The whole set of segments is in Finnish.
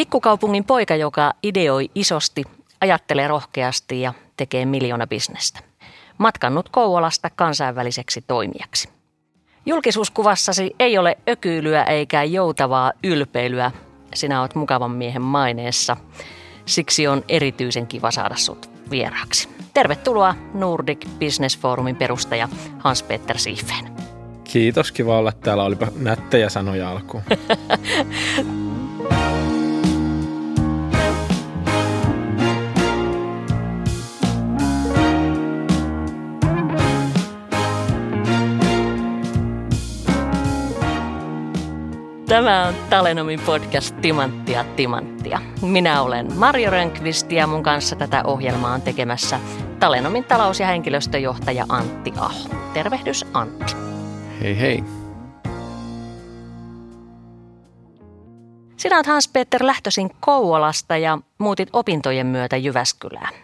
Pikkukaupungin poika, joka ideoi isosti, ajattelee rohkeasti ja tekee miljoona bisnestä. Matkannut Kouvolasta kansainväliseksi toimijaksi. Julkisuuskuvassasi ei ole ökyilyä eikä joutavaa ylpeilyä. Sinä olet mukavan miehen maineessa. Siksi on erityisen kiva saada sut vieraaksi. Tervetuloa Nordic Business Forumin perustaja Hans-Peter Siifeen. Kiitos, kiva olla täällä. Olipa nättejä sanoja alkuun. Tämä on Talenomin podcast Timanttia Timanttia. Minä olen Marjo Rönkvist ja mun kanssa tätä ohjelmaa on tekemässä Talenomin talous- ja henkilöstöjohtaja Antti Aho. Tervehdys Antti. Hei hei. Sinä olet Hans-Peter lähtöisin Kouvolasta ja muutit opintojen myötä Jyväskylään.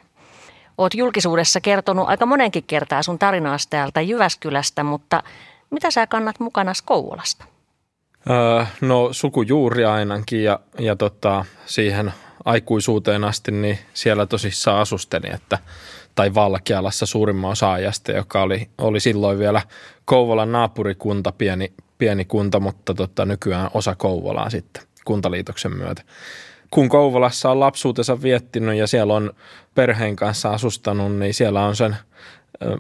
Oot julkisuudessa kertonut aika monenkin kertaa sun tarinaasta täältä Jyväskylästä, mutta mitä sä kannat mukana Kouvolasta? Öö, no sukujuuri ainakin ja, ja tota, siihen aikuisuuteen asti niin siellä tosissaan asustelin, että, tai Valkealassa suurimman osa ajasta, joka oli, oli silloin vielä Kouvolan naapurikunta, pieni, pieni kunta, mutta tota, nykyään osa Kouvolaa sitten kuntaliitoksen myötä. Kun Kouvolassa on lapsuutensa viettinyt ja siellä on perheen kanssa asustanut, niin siellä on sen –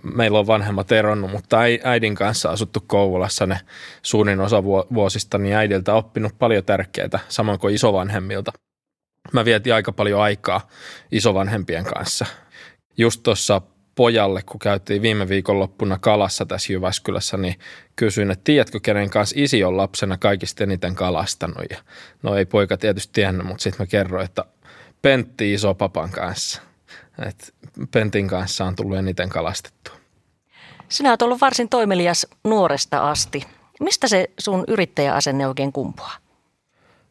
meillä on vanhemmat eronnut, mutta äidin kanssa asuttu Kouvolassa ne suurin osa vuosista, niin äidiltä oppinut paljon tärkeää, samoin kuin isovanhemmilta. Mä vietin aika paljon aikaa isovanhempien kanssa. Just tuossa pojalle, kun käytiin viime viikonloppuna kalassa tässä Jyväskylässä, niin kysyin, että tiedätkö, kenen kanssa isi on lapsena kaikista eniten kalastanut. Ja no ei poika tietysti tiennyt, mutta sitten mä kerroin, että Pentti iso papan kanssa. Et Pentin kanssa on tullut eniten kalastettua. Sinä olet ollut varsin toimelias nuoresta asti. Mistä se sun yrittäjäasenne oikein kumpuaa?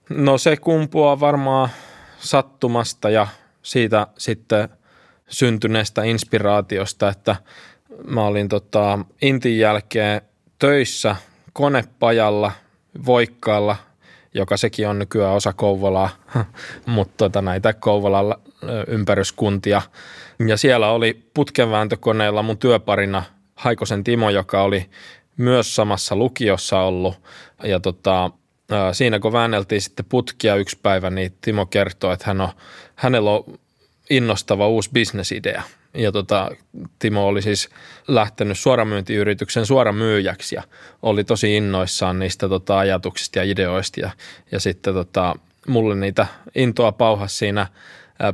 No se kumpuaa varmaan sattumasta ja siitä sitten syntyneestä inspiraatiosta, että mä olin tota Intin jälkeen töissä konepajalla Voikkaalla, joka sekin on nykyään osa Kouvolaa, mutta tota näitä Kouvolan ympäryskuntia. Ja siellä oli putkenvääntökoneella mun työparina Haikosen Timo, joka oli myös samassa lukiossa ollut. Ja tota, siinä kun väänneltiin sitten putkia yksi päivä, niin Timo kertoi, että hän on, hänellä on innostava uusi bisnesidea. Ja tota, Timo oli siis lähtenyt suoramyyntiyrityksen suoramyyjäksi ja oli tosi innoissaan niistä tota, ajatuksista ja ideoista. Ja, ja sitten tota, mulle niitä intoa pauhas siinä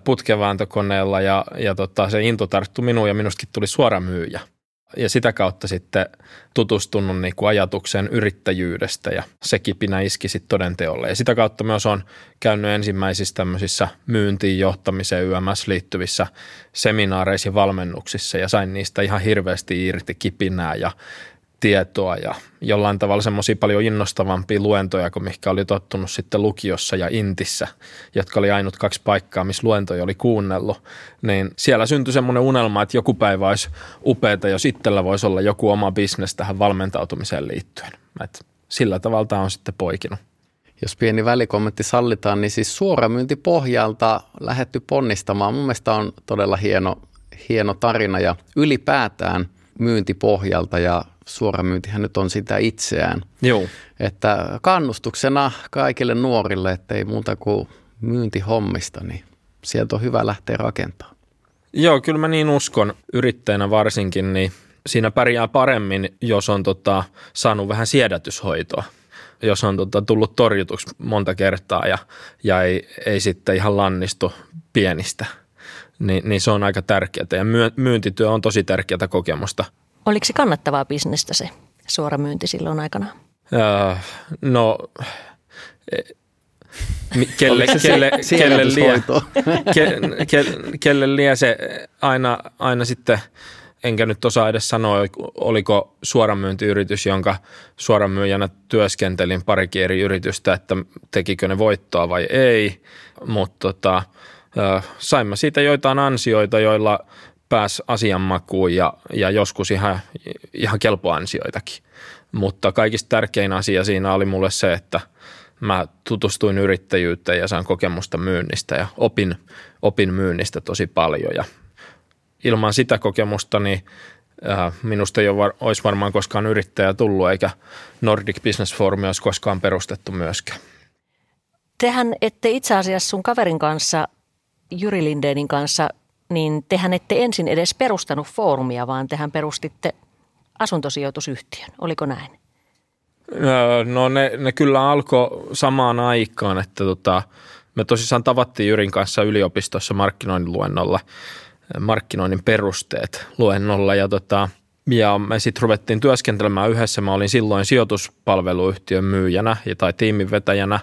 putkevääntökoneella ja, ja tota, se into tarttui minuun ja minustakin tuli suoramyyjä ja sitä kautta sitten tutustunut niin kuin ajatukseen yrittäjyydestä ja se kipinä iski sitten todenteolle. Ja sitä kautta myös on käynyt ensimmäisissä tämmöisissä myyntiin, johtamiseen, YMS liittyvissä seminaareissa ja valmennuksissa ja sain niistä ihan hirveästi irti kipinää ja tietoa ja jollain tavalla semmoisia paljon innostavampia luentoja kuin mikä oli tottunut sitten lukiossa ja Intissä, jotka oli ainut kaksi paikkaa, missä luentoja oli kuunnellut, niin siellä syntyi semmoinen unelma, että joku päivä olisi upeata, jos itsellä voisi olla joku oma bisnes tähän valmentautumiseen liittyen. Et sillä tavalla tämä on sitten poikinut. Jos pieni välikommentti sallitaan, niin siis suoramyyntipohjalta lähetty ponnistamaan. Mun mielestä on todella hieno, hieno tarina ja ylipäätään myyntipohjalta ja suoramyyntihän nyt on sitä itseään. Joo. Että kannustuksena kaikille nuorille, että ei muuta kuin myyntihommista, niin sieltä on hyvä lähteä rakentamaan. Joo, kyllä mä niin uskon yrittäjänä varsinkin, niin siinä pärjää paremmin, jos on tota, saanut vähän siedätyshoitoa. Jos on tota, tullut torjutuksi monta kertaa ja, ja ei, ei sitten ihan lannistu pienistä, niin, niin se on aika tärkeää. Ja myyntityö on tosi tärkeää kokemusta – Oliko se kannattavaa bisnestä se suora myynti silloin aikana? Uh, no, kelle, kelle, kelle, lie, ke, ke, kelle lie se aina, aina sitten, enkä nyt osaa edes sanoa, oliko suoramyyntiyritys, jonka suoramyyjänä työskentelin parikin eri yritystä, että tekikö ne voittoa vai ei, mutta tota, saimme siitä joitain ansioita, joilla pääsi asianmakuun ja, ja joskus ihan, ihan kelpoansioitakin. Mutta kaikista tärkein asia siinä oli mulle se, että mä tutustuin yrittäjyyteen ja sain kokemusta myynnistä ja opin, opin myynnistä tosi paljon. Ja ilman sitä kokemusta niin äh, minusta ei ole, olisi varmaan koskaan yrittäjä tullut eikä Nordic Business Forum olisi koskaan perustettu myöskään. Tehän ette itse asiassa sun kaverin kanssa, Jyri Lindeenin kanssa, niin tehän ette ensin edes perustanut foorumia, vaan tehän perustitte asuntosijoitusyhtiön. Oliko näin? No ne, ne kyllä alkoi samaan aikaan, että tota, me tosissaan tavattiin Jyrin kanssa yliopistossa markkinoinnin luennolla, markkinoinnin perusteet luennolla ja tota, ja me sitten ruvettiin työskentelemään yhdessä. Mä olin silloin sijoituspalveluyhtiön myyjänä ja, tai tiimin vetäjänä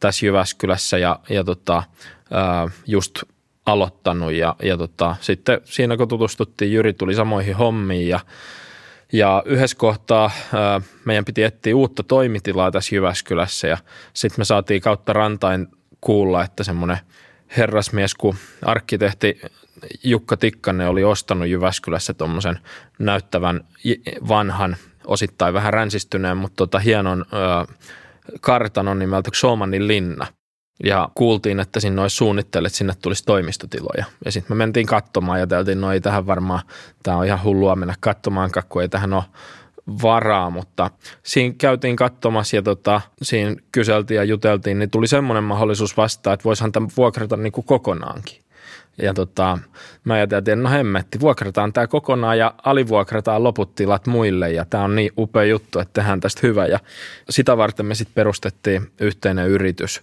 tässä Jyväskylässä ja, ja tota, just aloittanut ja, ja tota, sitten siinä kun tutustuttiin, Jyri tuli samoihin hommiin ja ja yhdessä kohtaa meidän piti etsiä uutta toimitilaa tässä Jyväskylässä ja sitten me saatiin kautta rantain kuulla, että semmoinen herrasmies kuin arkkitehti Jukka Tikkanen oli ostanut Jyväskylässä tuommoisen näyttävän vanhan, osittain vähän ränsistyneen, mutta tota hienon ö, kartanon nimeltä Showmanin linna. Ja kuultiin, että sinne olisi suunnitteille, että sinne tulisi toimistotiloja. Ja sitten me mentiin katsomaan ja ajateltiin, no ei tähän varmaan, tämä on ihan hullua mennä katsomaan, kun ei tähän ole varaa, mutta siinä käytiin katsomassa ja tota, siinä kyseltiin ja juteltiin, niin tuli semmoinen mahdollisuus vastaan, että voisihan tämän vuokrata niin kuin kokonaankin. Ja tota, mä ajattelin, että no hemmetti, vuokrataan tämä kokonaan ja alivuokrataan loput tilat muille ja tämä on niin upea juttu, että tehdään tästä hyvä. Ja sitä varten me sitten perustettiin yhteinen yritys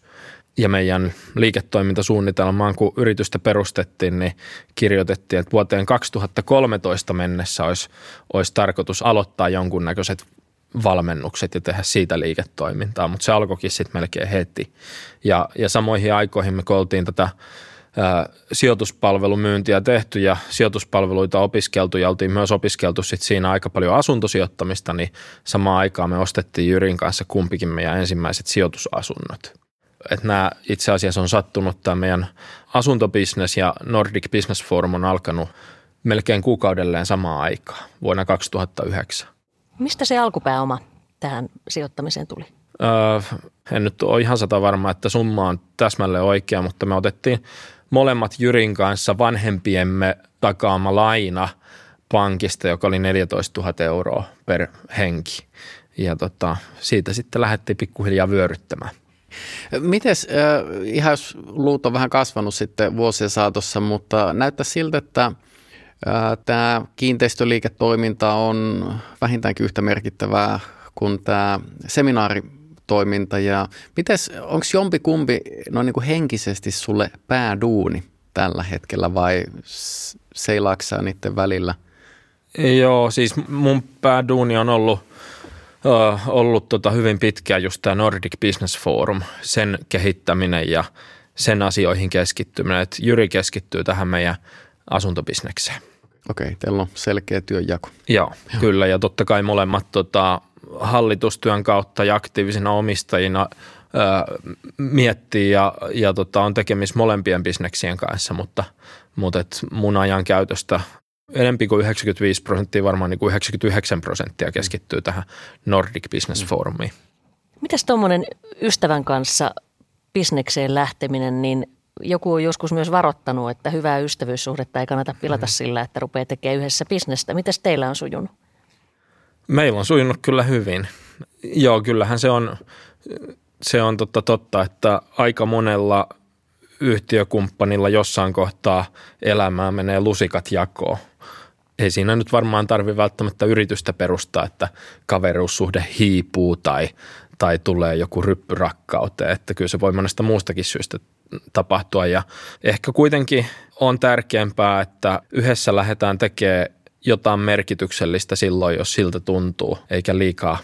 ja meidän liiketoimintasuunnitelmaan, kun yritystä perustettiin, niin kirjoitettiin, että vuoteen 2013 mennessä olisi, olisi tarkoitus aloittaa jonkunnäköiset valmennukset ja tehdä siitä liiketoimintaa, mutta se alkoikin sitten melkein heti. Ja, ja samoihin aikoihin me koltiin tätä ää, sijoituspalvelumyyntiä tehty ja sijoituspalveluita opiskeltu ja oltiin myös opiskeltu sit siinä aika paljon asuntosijoittamista, niin samaan aikaan me ostettiin Jyrin kanssa kumpikin meidän ensimmäiset sijoitusasunnot että nämä itse asiassa on sattunut, tämä meidän asuntobisnes ja Nordic Business Forum on alkanut melkein kuukaudelleen samaan aikaan vuonna 2009. Mistä se alkupääoma tähän sijoittamiseen tuli? Öö, en nyt ole ihan sata varma, että summa on täsmälleen oikea, mutta me otettiin molemmat Jyrin kanssa vanhempiemme takaama laina pankista, joka oli 14 000 euroa per henki. Ja tota, siitä sitten lähdettiin pikkuhiljaa vyöryttämään. Mites, äh, ihan jos luut on vähän kasvanut sitten vuosien saatossa, mutta näyttää siltä, että äh, tämä kiinteistöliiketoiminta on vähintäänkin yhtä merkittävää kuin tämä seminaaritoiminta. Ja mites, onko jompi kumpi noin niin kuin henkisesti sulle pääduuni tällä hetkellä vai seilaaksaa niiden välillä? Joo, siis mun pääduuni on ollut – ollut tota hyvin pitkään just tämä Nordic Business Forum, sen kehittäminen ja sen asioihin keskittyminen. Et Jyri keskittyy tähän meidän asuntobisnekseen. Okei, teillä on selkeä työnjako. Joo, Joo. kyllä ja totta kai molemmat tota, hallitustyön kautta ja aktiivisina omistajina ö, miettii ja, ja tota, on tekemis molempien bisneksien kanssa, mutta, mutta et mun ajan käytöstä enempi kuin 95 prosenttia, varmaan niin kuin 99 prosenttia keskittyy tähän Nordic Business mm. Forumiin. Mitäs tuommoinen ystävän kanssa bisnekseen lähteminen, niin joku on joskus myös varoittanut, että hyvää ystävyyssuhdetta ei kannata pilata mm. sillä, että rupeaa tekemään yhdessä bisnestä. Mitäs teillä on sujunut? Meillä on sujunut kyllä hyvin. Joo, kyllähän se on, se on totta, totta, että aika monella yhtiökumppanilla jossain kohtaa elämää menee lusikat jakoon – ei siinä nyt varmaan tarvi välttämättä yritystä perustaa, että kaveruussuhde hiipuu tai, tai tulee joku ryppy rakkauteen, että kyllä se voi monesta muustakin syystä tapahtua ja ehkä kuitenkin on tärkeämpää, että yhdessä lähdetään tekemään jotain merkityksellistä silloin, jos siltä tuntuu, eikä liikaa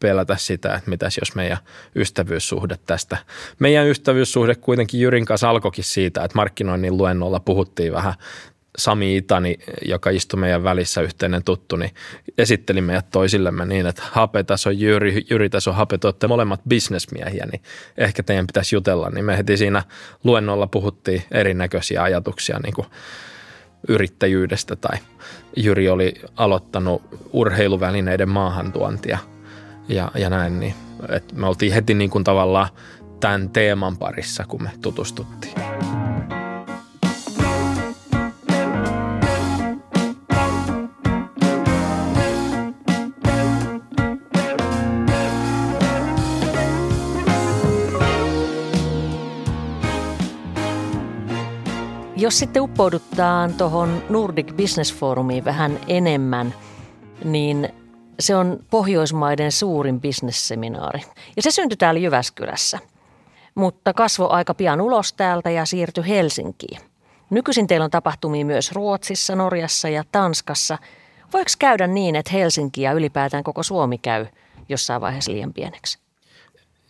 pelätä sitä, että mitäs jos meidän ystävyyssuhde tästä. Meidän ystävyyssuhde kuitenkin Jyrin kanssa alkoikin siitä, että markkinoinnin luennolla puhuttiin vähän Sami Itani, joka istui meidän välissä yhteinen tuttu, niin esitteli meidät toisillemme niin, että Hape tässä on Jyri, Jyri tässä on Hape, te olette molemmat bisnesmiehiä, niin ehkä teidän pitäisi jutella. Niin me heti siinä luennolla puhuttiin erinäköisiä ajatuksia niin kuin yrittäjyydestä tai Jyri oli aloittanut urheiluvälineiden maahantuontia ja, ja näin, niin että me oltiin heti niin kuin tavallaan tämän teeman parissa, kun me tutustuttiin. Jos sitten uppouduttaan tuohon Nordic Business Forumiin vähän enemmän, niin se on Pohjoismaiden suurin bisnesseminaari. Ja se syntyi täällä Jyväskylässä, mutta kasvoi aika pian ulos täältä ja siirtyi Helsinkiin. Nykyisin teillä on tapahtumia myös Ruotsissa, Norjassa ja Tanskassa. Voiko käydä niin, että Helsinki ja ylipäätään koko Suomi käy jossain vaiheessa liian pieneksi?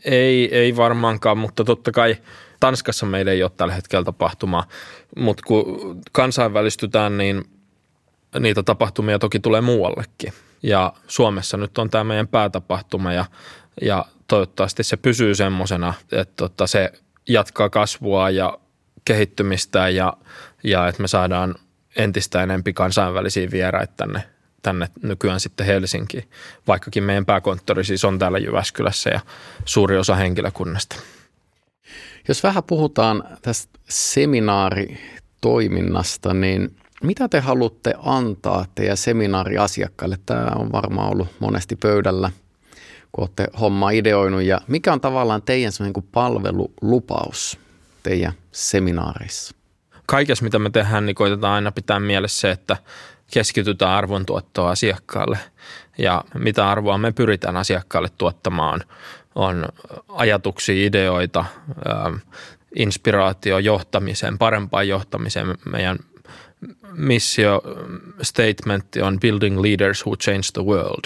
Ei, ei varmaankaan, mutta totta kai Tanskassa meillä ei ole tällä hetkellä tapahtumaa, mutta kun kansainvälistytään, niin niitä tapahtumia toki tulee muuallekin. Ja Suomessa nyt on tämä meidän päätapahtuma ja, ja toivottavasti se pysyy semmoisena, että tota, se jatkaa kasvua ja kehittymistä ja, ja että me saadaan entistä enempi kansainvälisiä vieraita tänne, tänne nykyään sitten Helsinkiin, vaikkakin meidän pääkonttori siis on täällä Jyväskylässä ja suuri osa henkilökunnasta. Jos vähän puhutaan tästä seminaaritoiminnasta, niin mitä te haluatte antaa teidän seminaariasiakkaille? Tämä on varmaan ollut monesti pöydällä, kun olette homma ideoinut. Ja mikä on tavallaan teidän kuin palvelulupaus teidän seminaareissa? Kaikessa, mitä me tehdään, niin koitetaan aina pitää mielessä se, että keskitytään arvontuottoa asiakkaalle. Ja mitä arvoa me pyritään asiakkaalle tuottamaan, on ajatuksia, ideoita, inspiraatio johtamiseen, parempaan johtamiseen. Meidän missio statement on Building Leaders Who Change the World.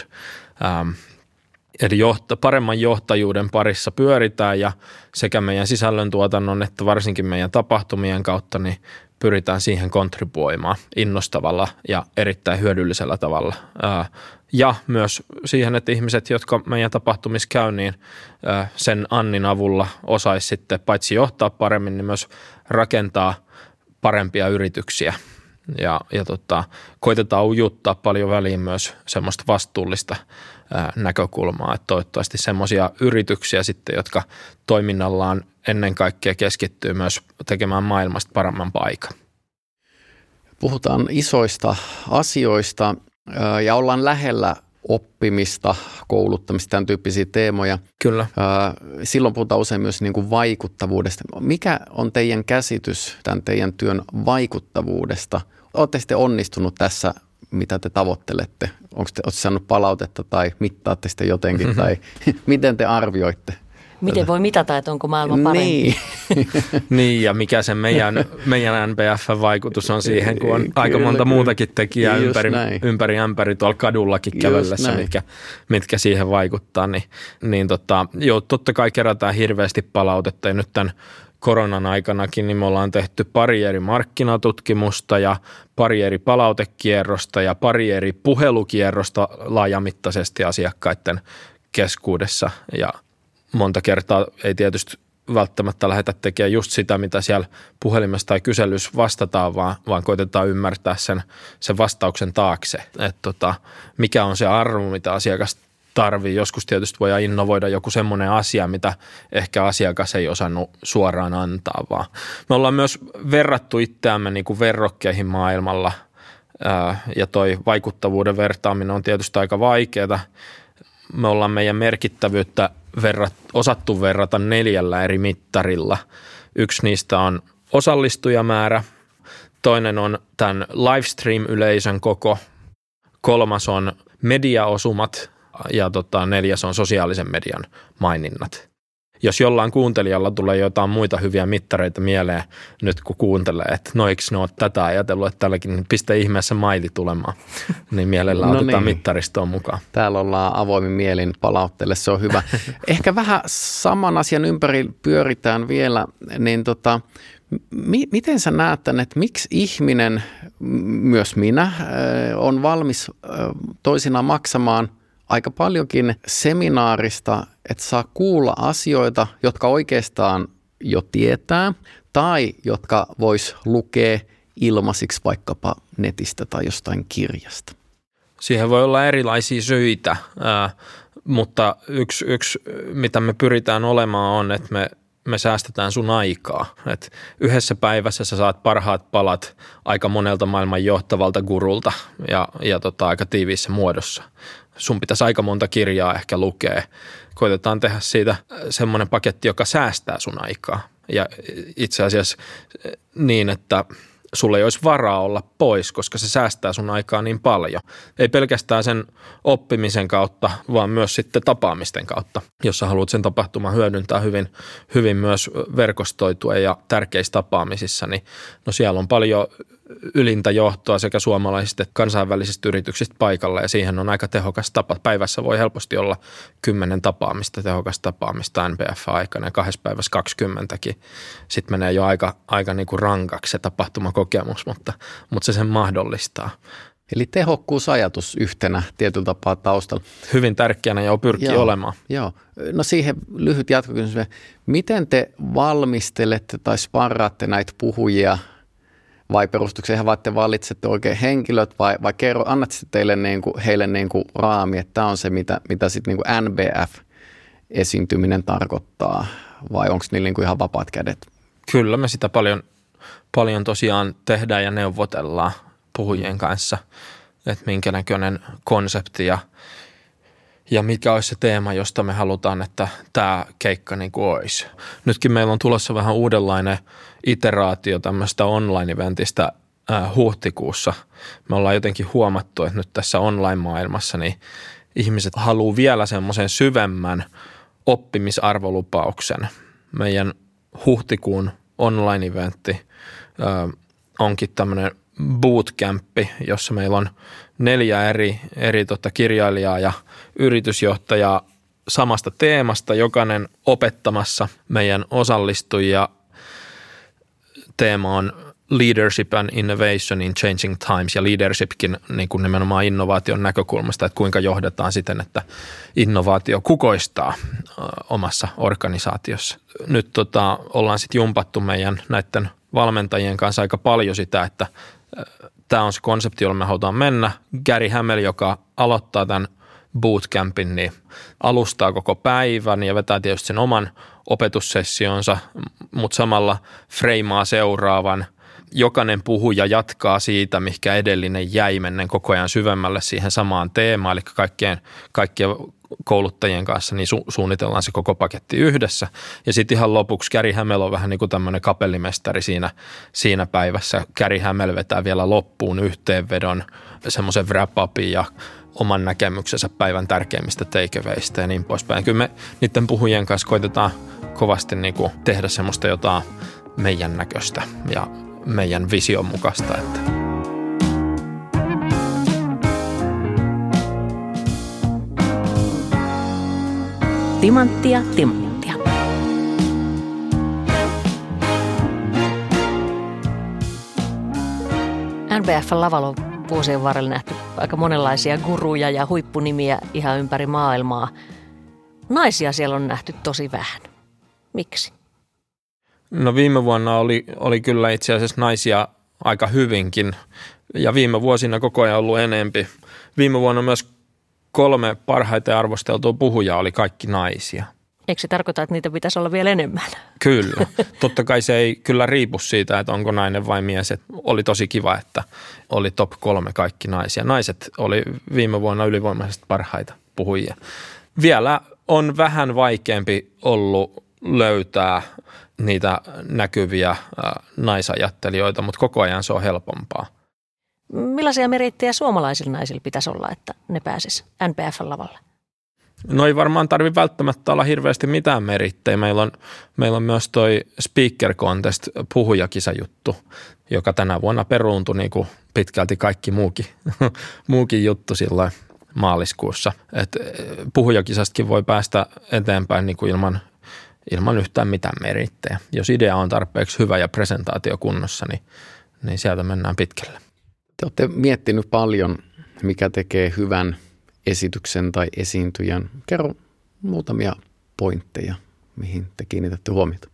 Eli johta, paremman johtajuuden parissa pyöritään ja sekä meidän sisällöntuotannon että varsinkin meidän tapahtumien kautta niin pyritään siihen kontribuoimaan innostavalla ja erittäin hyödyllisellä tavalla. Ja myös siihen, että ihmiset, jotka meidän tapahtumissa käy, niin sen Annin avulla osaisi sitten paitsi johtaa paremmin, niin myös rakentaa parempia yrityksiä – ja, ja tota, koitetaan ujuttaa paljon väliin myös semmoista vastuullista näkökulmaa, että toivottavasti semmoisia yrityksiä sitten, jotka toiminnallaan ennen kaikkea keskittyy myös tekemään maailmasta paremman paikan. Puhutaan isoista asioista ja ollaan lähellä oppimista, kouluttamista, tämän tyyppisiä teemoja. Kyllä. Silloin puhutaan usein myös niin kuin vaikuttavuudesta. Mikä on teidän käsitys tämän teidän työn vaikuttavuudesta? Olette sitten onnistunut tässä, mitä te tavoittelette? Onko te, saanut palautetta tai mittaatte sitä jotenkin tai miten te arvioitte? Miten voi mitata, että onko maailma parempi? Niin, niin ja mikä se meidän, meidän NPF-vaikutus on siihen, kun on aika monta muutakin tekijää ympäri, ympäri ämpäri tuolla kadullakin kävellessä, mitkä, mitkä siihen vaikuttaa. Niin, niin tota, joo, totta kai kerätään hirveästi palautetta ja nyt tämän koronan aikanakin niin me ollaan tehty pari eri markkinatutkimusta ja pari eri palautekierrosta ja pari eri puhelukierrosta laajamittaisesti asiakkaiden keskuudessa ja monta kertaa ei tietysti välttämättä lähdetä tekemään just sitä, mitä siellä puhelimessa tai kyselyssä vastataan, vaan, vaan koitetaan ymmärtää sen, sen vastauksen taakse. Että tota, mikä on se arvo, mitä asiakas tarvii. Joskus tietysti voi innovoida joku semmoinen asia, mitä ehkä asiakas ei osannut suoraan antaa, vaan me ollaan myös verrattu itseämme niin kuin verrokkeihin maailmalla ja toi vaikuttavuuden vertaaminen on tietysti aika vaikeaa. Me ollaan meidän merkittävyyttä verrat, osattu verrata neljällä eri mittarilla. Yksi niistä on osallistujamäärä, toinen on tämän livestream-yleisön koko, kolmas on mediaosumat ja tota, neljäs on sosiaalisen median maininnat jos jollain kuuntelijalla tulee jotain muita hyviä mittareita mieleen nyt kun kuuntelee, että no eikö ne ole tätä ajatellut, että tälläkin niin pistä ihmeessä maili tulemaan, niin mielellään no otetaan niin. mittaristoon mukaan. Täällä ollaan avoimin mielin palautteelle, se on hyvä. Ehkä vähän saman asian ympäri pyöritään vielä, niin tota, mi- miten sä näet tämän, että miksi ihminen, myös minä, on valmis toisinaan maksamaan – aika paljonkin seminaarista, että saa kuulla asioita, jotka oikeastaan jo tietää tai jotka vois lukea ilmaisiksi vaikkapa netistä tai jostain kirjasta. Siihen voi olla erilaisia syitä, mutta yksi, yksi mitä me pyritään olemaan on, että me me säästetään sun aikaa. Et yhdessä päivässä sä saat parhaat palat aika monelta maailman johtavalta gurulta ja, ja tota, aika tiiviissä muodossa. Sun pitäisi aika monta kirjaa ehkä lukea. Koitetaan tehdä siitä semmoinen paketti, joka säästää sun aikaa. Ja itse asiassa niin, että – sulle ei olisi varaa olla pois, koska se säästää sun aikaa niin paljon. Ei pelkästään sen oppimisen kautta, vaan myös sitten tapaamisten kautta, jos sä haluat sen tapahtuman hyödyntää hyvin, hyvin myös verkostoitua ja tärkeissä tapaamisissa, niin no siellä on paljon ylintä johtoa sekä suomalaisista että kansainvälisistä yrityksistä paikalla ja siihen on aika tehokas tapa. Päivässä voi helposti olla kymmenen tapaamista, tehokas tapaamista NPF-aikana ja kahdessa päivässä 20 Sitten menee jo aika, aika niin kuin rankaksi se tapahtumakokemus, mutta, mutta se sen mahdollistaa. Eli tehokkuusajatus yhtenä tietyllä tapaa taustalla. Hyvin tärkeänä ja pyrkii joo, olemaan. Joo. No siihen lyhyt jatkokysymys. Miten te valmistelette tai sparraatte näitä puhujia – vai perustuuko se ihan vaan, valitsette oikein henkilöt vai, vai kerro, annat teille niin kuin, heille niin kuin raami, että tämä on se, mitä, mitä sitten niin NBF-esiintyminen tarkoittaa vai onko niillä niin kuin ihan vapaat kädet? Kyllä me sitä paljon, paljon tosiaan tehdään ja neuvotellaan puhujien kanssa, että minkä näköinen konsepti ja, ja mikä olisi se teema, josta me halutaan, että tämä keikka niin kuin olisi. Nytkin meillä on tulossa vähän uudenlainen – iteraatio tämmöistä online-eventistä äh, huhtikuussa. Me ollaan jotenkin huomattu, että nyt tässä online-maailmassa niin ihmiset haluaa vielä semmoisen syvemmän oppimisarvolupauksen. Meidän huhtikuun online-eventti äh, onkin tämmöinen bootcampi, jossa meillä on neljä eri, eri tota kirjailijaa ja yritysjohtajaa samasta teemasta, jokainen opettamassa meidän osallistujia teema on leadership and innovation in changing times ja leadershipkin niin kuin nimenomaan innovaation näkökulmasta, että kuinka johdetaan siten, että innovaatio kukoistaa omassa organisaatiossa. Nyt tota, ollaan sitten jumpattu meidän näiden valmentajien kanssa aika paljon sitä, että tämä on se konsepti, jolla me halutaan mennä. Gary Hamel, joka aloittaa tämän bootcampin, niin alustaa koko päivän ja vetää tietysti sen oman opetussessionsa, mutta samalla freimaa seuraavan. Jokainen puhuja jatkaa siitä, mikä edellinen jäi mennen koko ajan syvemmälle siihen samaan teemaan, eli kaikkien, kaikkien kouluttajien kanssa niin su- suunnitellaan se koko paketti yhdessä. Ja sitten ihan lopuksi Käri Hämel on vähän niin kuin tämmöinen kapellimestari siinä, siinä päivässä. Käri Hämel vetää vielä loppuun yhteenvedon, semmoisen wrap-upin ja oman näkemyksensä päivän tärkeimmistä takeawaysista ja niin poispäin. Kyllä me niiden puhujien kanssa koitetaan kovasti niin kuin tehdä semmoista jotain meidän näköistä ja meidän vision mukaista. Että. Timanttia, timanttia. NBF lavalla on vuosien varrella nähty aika monenlaisia guruja ja huippunimiä ihan ympäri maailmaa. Naisia siellä on nähty tosi vähän. Miksi? No viime vuonna oli, oli kyllä itse asiassa naisia aika hyvinkin ja viime vuosina koko ajan ollut enempi. Viime vuonna myös kolme parhaiten arvosteltua puhujaa oli kaikki naisia. Eikö se tarkoita, että niitä pitäisi olla vielä enemmän? Kyllä. Totta kai se ei kyllä riipu siitä, että onko nainen vai mies. Et oli tosi kiva, että oli top kolme kaikki naisia. Naiset oli viime vuonna ylivoimaisesti parhaita puhujia. Vielä on vähän vaikeampi ollut löytää niitä näkyviä naisajattelijoita, mutta koko ajan se on helpompaa. Millaisia merittejä suomalaisilla naisilla pitäisi olla, että ne pääsis NPF-lavalle? No ei varmaan tarvi välttämättä olla hirveästi mitään merittejä. Meillä on, meillä on myös toi Speaker Contest puhujakisajuttu, joka tänä vuonna peruuntui niin kuin pitkälti kaikki muukin, muukin juttu silloin maaliskuussa. Et eh, puhujakisastakin voi päästä eteenpäin niin kuin ilman, ilman yhtään mitään merittejä. Jos idea on tarpeeksi hyvä ja presentaatio kunnossa, niin, niin sieltä mennään pitkälle. Te olette miettinyt paljon, mikä tekee hyvän esityksen tai esiintyjän. Kerro muutamia pointteja, mihin te kiinnitätte huomiota.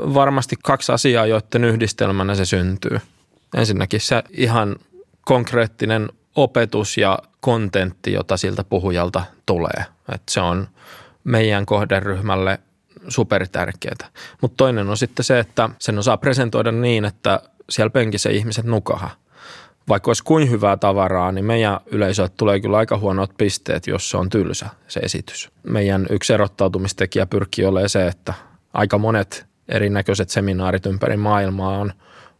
Varmasti kaksi asiaa, joiden yhdistelmänä se syntyy. Ensinnäkin se ihan konkreettinen opetus ja kontentti, jota siltä puhujalta tulee. Et se on meidän kohderyhmälle supertärkeää. Mutta toinen on sitten se, että sen osaa presentoida niin, että siellä penkissä ihmiset nukaha. Vaikka olisi kuin hyvää tavaraa, niin meidän yleisölle tulee kyllä aika huonot pisteet, jos se on tylsä se esitys. Meidän yksi erottautumistekijä pyrkii olemaan se, että aika monet erinäköiset seminaarit ympäri maailmaa on,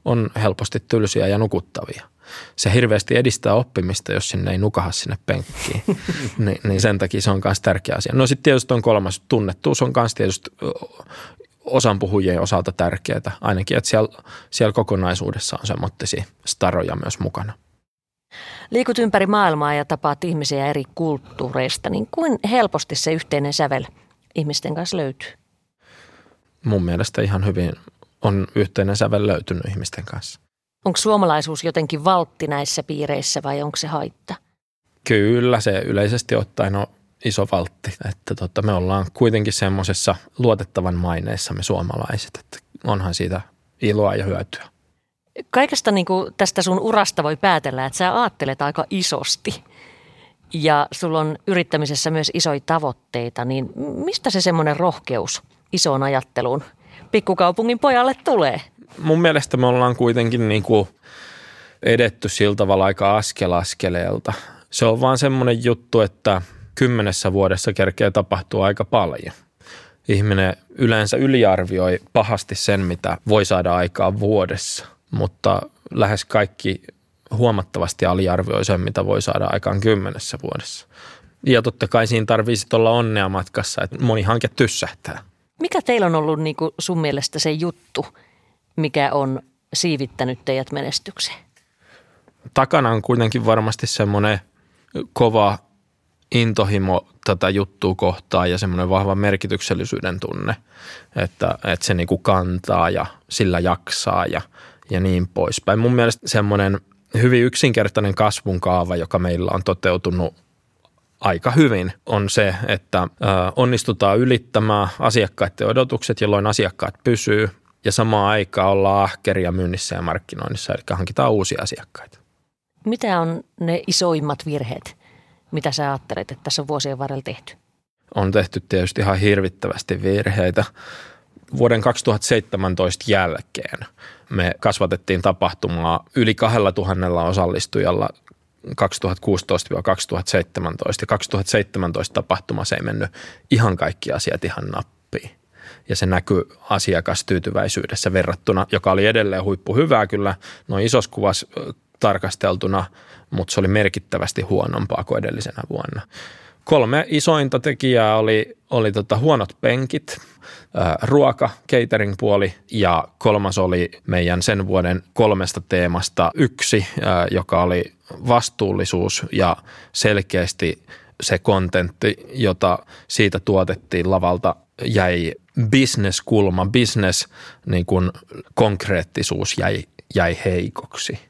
on helposti tylsiä ja nukuttavia – se hirveästi edistää oppimista, jos sinne ei nukaha sinne penkkiin. Ni, niin sen takia se on myös tärkeä asia. No sitten tietysti on kolmas, tunnettuus on myös tietysti osan puhujien osalta tärkeää. Ainakin, että siellä, siellä kokonaisuudessa on semmoisia staroja myös mukana. Liikut ympäri maailmaa ja tapaat ihmisiä eri kulttuureista, niin kuin helposti se yhteinen sävel ihmisten kanssa löytyy? Mun mielestä ihan hyvin on yhteinen sävel löytynyt ihmisten kanssa. Onko suomalaisuus jotenkin valtti näissä piireissä vai onko se haitta? Kyllä, se yleisesti ottaen on iso valtti. Että tota, me ollaan kuitenkin semmoisessa luotettavan maineessa me suomalaiset, että onhan siitä iloa ja hyötyä. Kaikesta niin kuin tästä sun urasta voi päätellä, että sä ajattelet aika isosti ja sulla on yrittämisessä myös isoja tavoitteita, niin mistä se semmoinen rohkeus isoon ajatteluun pikkukaupungin pojalle tulee? mun mielestä me ollaan kuitenkin niin kuin edetty sillä tavalla aika askel askeleelta. Se on vaan semmoinen juttu, että kymmenessä vuodessa kerkee tapahtua aika paljon. Ihminen yleensä yliarvioi pahasti sen, mitä voi saada aikaa vuodessa, mutta lähes kaikki huomattavasti aliarvioi sen, mitä voi saada aikaan kymmenessä vuodessa. Ja totta kai siinä tarvitsisi olla onnea matkassa, että moni hanke tyssähtää. Mikä teillä on ollut niin kuin sun mielestä se juttu, mikä on siivittänyt teidät menestykseen? Takana on kuitenkin varmasti semmoinen kova intohimo tätä juttua kohtaan ja semmoinen vahva merkityksellisyyden tunne, että, että se niinku kantaa ja sillä jaksaa ja, ja niin poispäin. Mun mielestä semmoinen hyvin yksinkertainen kasvun kaava, joka meillä on toteutunut aika hyvin, on se, että onnistutaan ylittämään asiakkaiden odotukset, jolloin asiakkaat pysyy ja samaan aikaan ollaan ahkeria myynnissä ja markkinoinnissa, eli hankitaan uusia asiakkaita. Mitä on ne isoimmat virheet, mitä sä ajattelet, että tässä on vuosien varrella tehty? On tehty tietysti ihan hirvittävästi virheitä. Vuoden 2017 jälkeen me kasvatettiin tapahtumaa yli 2000 osallistujalla 2016-2017 ja 2017 tapahtumassa ei mennyt ihan kaikki asiat ihan nappiin ja se näkyy asiakastyytyväisyydessä verrattuna, joka oli edelleen huippu hyvää kyllä noin isossa kuvassa tarkasteltuna, mutta se oli merkittävästi huonompaa kuin edellisenä vuonna. Kolme isointa tekijää oli, oli tota huonot penkit, ruoka, catering-puoli ja kolmas oli meidän sen vuoden kolmesta teemasta yksi, joka oli vastuullisuus ja selkeästi se kontentti, jota siitä tuotettiin lavalta, jäi bisneskulma, business niin kuin konkreettisuus jäi, jäi heikoksi.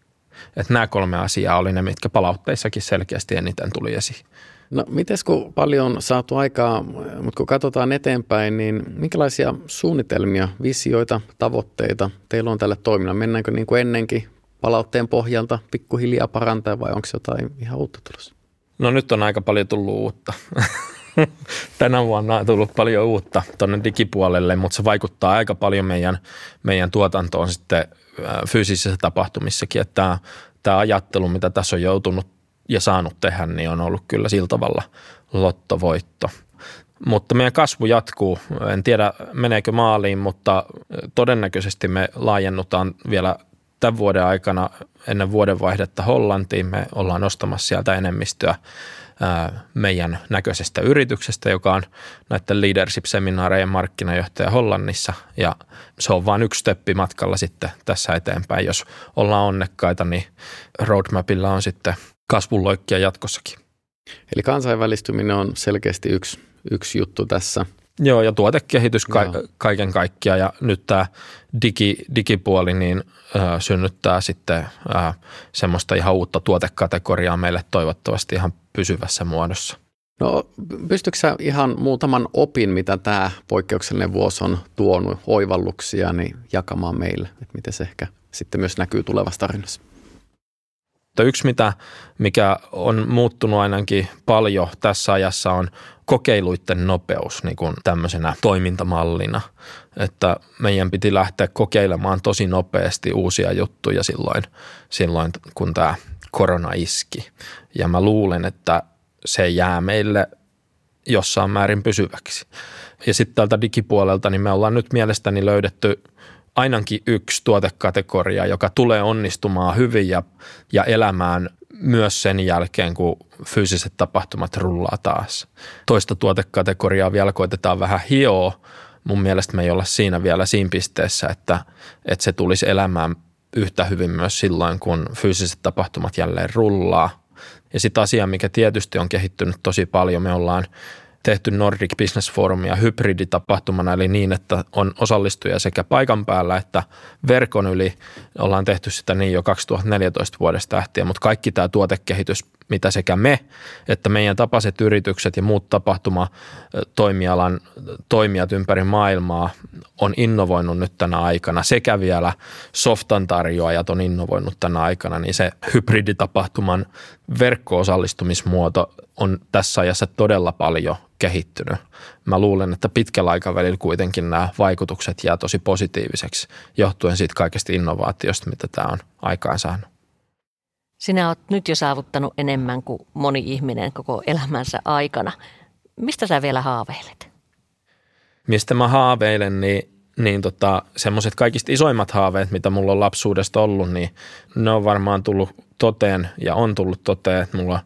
Et nämä kolme asiaa oli ne, mitkä palautteissakin selkeästi eniten tuli esiin. No miten kun paljon on saatu aikaa, mutta kun katsotaan eteenpäin, niin minkälaisia suunnitelmia, visioita, tavoitteita teillä on tälle toiminnalle? Mennäänkö niin kuin ennenkin palautteen pohjalta pikkuhiljaa parantaa vai onko jotain ihan uutta tulossa? No nyt on aika paljon tullut uutta. tänä vuonna on tullut paljon uutta tuonne digipuolelle, mutta se vaikuttaa aika paljon meidän, meidän tuotantoon sitten fyysisissä tapahtumissakin, että tämä, tämä ajattelu, mitä tässä on joutunut ja saanut tehdä, niin on ollut kyllä sillä tavalla lottovoitto. Mutta meidän kasvu jatkuu. En tiedä, meneekö maaliin, mutta todennäköisesti me laajennutaan vielä tämän vuoden aikana ennen vuodenvaihdetta Hollantiin. Me ollaan ostamassa sieltä enemmistöä meidän näköisestä yrityksestä, joka on näiden leadership-seminaarejen markkinajohtaja Hollannissa. Ja se on vain yksi steppi matkalla sitten tässä eteenpäin. Jos ollaan onnekkaita, niin roadmapilla on sitten kasvunloikkia jatkossakin. Eli kansainvälistyminen on selkeästi yksi, yksi juttu tässä – Joo, ja tuotekehitys ka- Joo. kaiken kaikkiaan ja nyt tämä digi, digipuoli niin äh, synnyttää sitten äh, semmoista ihan uutta tuotekategoriaa meille toivottavasti ihan pysyvässä muodossa. No pystytkö sä ihan muutaman opin, mitä tämä poikkeuksellinen vuosi on tuonut oivalluksia, niin jakamaan meille, että miten se ehkä sitten myös näkyy tulevassa tarinassa? Mutta yksi, mitä, mikä on muuttunut ainakin paljon tässä ajassa on kokeiluiden nopeus niin kuin tämmöisenä toimintamallina. Että meidän piti lähteä kokeilemaan tosi nopeasti uusia juttuja silloin, silloin kun tämä korona iski. Ja mä luulen, että se jää meille jossain määrin pysyväksi. Ja sitten tältä digipuolelta, niin me ollaan nyt mielestäni löydetty ainakin yksi tuotekategoria, joka tulee onnistumaan hyvin ja, ja elämään myös sen jälkeen, kun fyysiset tapahtumat rullaa taas. Toista tuotekategoriaa vielä koitetaan vähän hioa. Mun mielestä me ei olla siinä vielä siinä pisteessä, että, että se tulisi elämään yhtä hyvin myös silloin, kun fyysiset tapahtumat jälleen rullaa. Ja sitten asia, mikä tietysti on kehittynyt tosi paljon, me ollaan tehty Nordic Business Forumia hybriditapahtumana, eli niin, että on osallistuja sekä paikan päällä että verkon yli. Ollaan tehty sitä niin jo 2014 vuodesta lähtien, mutta kaikki tämä tuotekehitys mitä sekä me että meidän tapaiset yritykset ja muut tapahtuma-toimialan toimijat ympäri maailmaa on innovoinut nyt tänä aikana sekä vielä softan tarjoajat on innovoinut tänä aikana, niin se hybriditapahtuman verkko-osallistumismuoto on tässä ajassa todella paljon kehittynyt. Mä luulen, että pitkällä aikavälillä kuitenkin nämä vaikutukset jää tosi positiiviseksi johtuen siitä kaikesta innovaatiosta, mitä tämä on aikaan saanut. Sinä olet nyt jo saavuttanut enemmän kuin moni ihminen koko elämänsä aikana. Mistä sä vielä haaveilet? Mistä mä haaveilen, niin, niin tota, semmoiset kaikista isoimmat haaveet, mitä mulla on lapsuudesta ollut, niin ne on varmaan tullut toteen ja on tullut toteen, että mulla,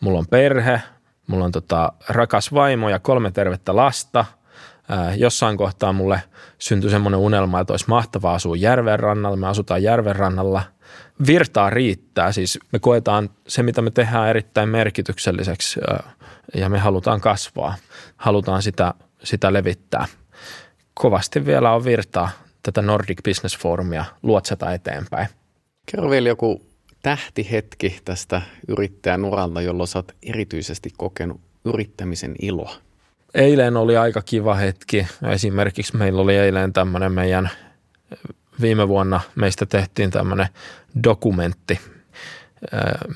mulla on perhe, mulla on tota, rakas vaimo ja kolme tervettä lasta. Jossain kohtaa mulle syntyi semmoinen unelma, että olisi mahtavaa asua järven rannalla. Me asutaan järven rannalla – virtaa riittää. Siis me koetaan se, mitä me tehdään erittäin merkitykselliseksi ja me halutaan kasvaa. Halutaan sitä, sitä levittää. Kovasti vielä on virtaa tätä Nordic Business Forumia luotsata eteenpäin. Kerro vielä joku tähtihetki tästä yrittäjän uralta, jolloin sä oot erityisesti kokenut yrittämisen iloa. Eilen oli aika kiva hetki. Esimerkiksi meillä oli eilen tämmöinen meidän viime vuonna meistä tehtiin tämmöinen dokumentti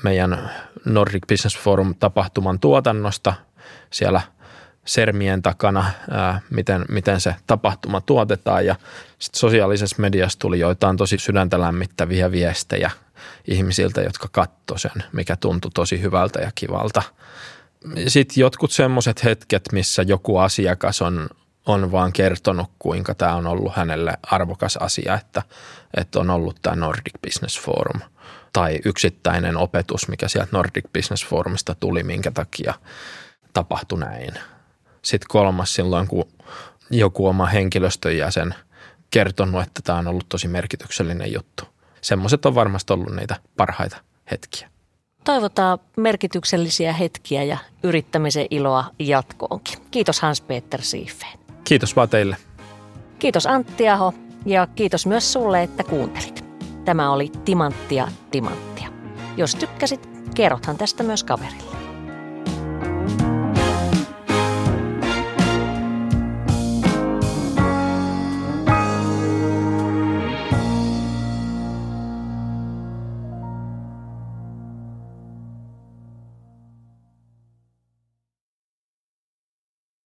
meidän Nordic Business Forum tapahtuman tuotannosta siellä sermien takana, miten, miten se tapahtuma tuotetaan ja sitten sosiaalisessa mediassa tuli joitain tosi sydäntä lämmittäviä viestejä ihmisiltä, jotka katto sen, mikä tuntui tosi hyvältä ja kivalta. Sitten jotkut semmoiset hetket, missä joku asiakas on on vaan kertonut, kuinka tämä on ollut hänelle arvokas asia, että, että on ollut tämä Nordic Business Forum tai yksittäinen opetus, mikä sieltä Nordic Business Forumista tuli, minkä takia tapahtui näin. Sitten kolmas silloin, kun joku oma henkilöstön jäsen kertonut, että tämä on ollut tosi merkityksellinen juttu. Semmoiset on varmasti ollut niitä parhaita hetkiä. Toivotaan merkityksellisiä hetkiä ja yrittämisen iloa jatkoonkin. Kiitos Hans-Peter Siifeen. Kiitos vaan teille. Kiitos Antti Aho ja kiitos myös sulle, että kuuntelit. Tämä oli Timanttia Timanttia. Jos tykkäsit, kerrothan tästä myös kaverille.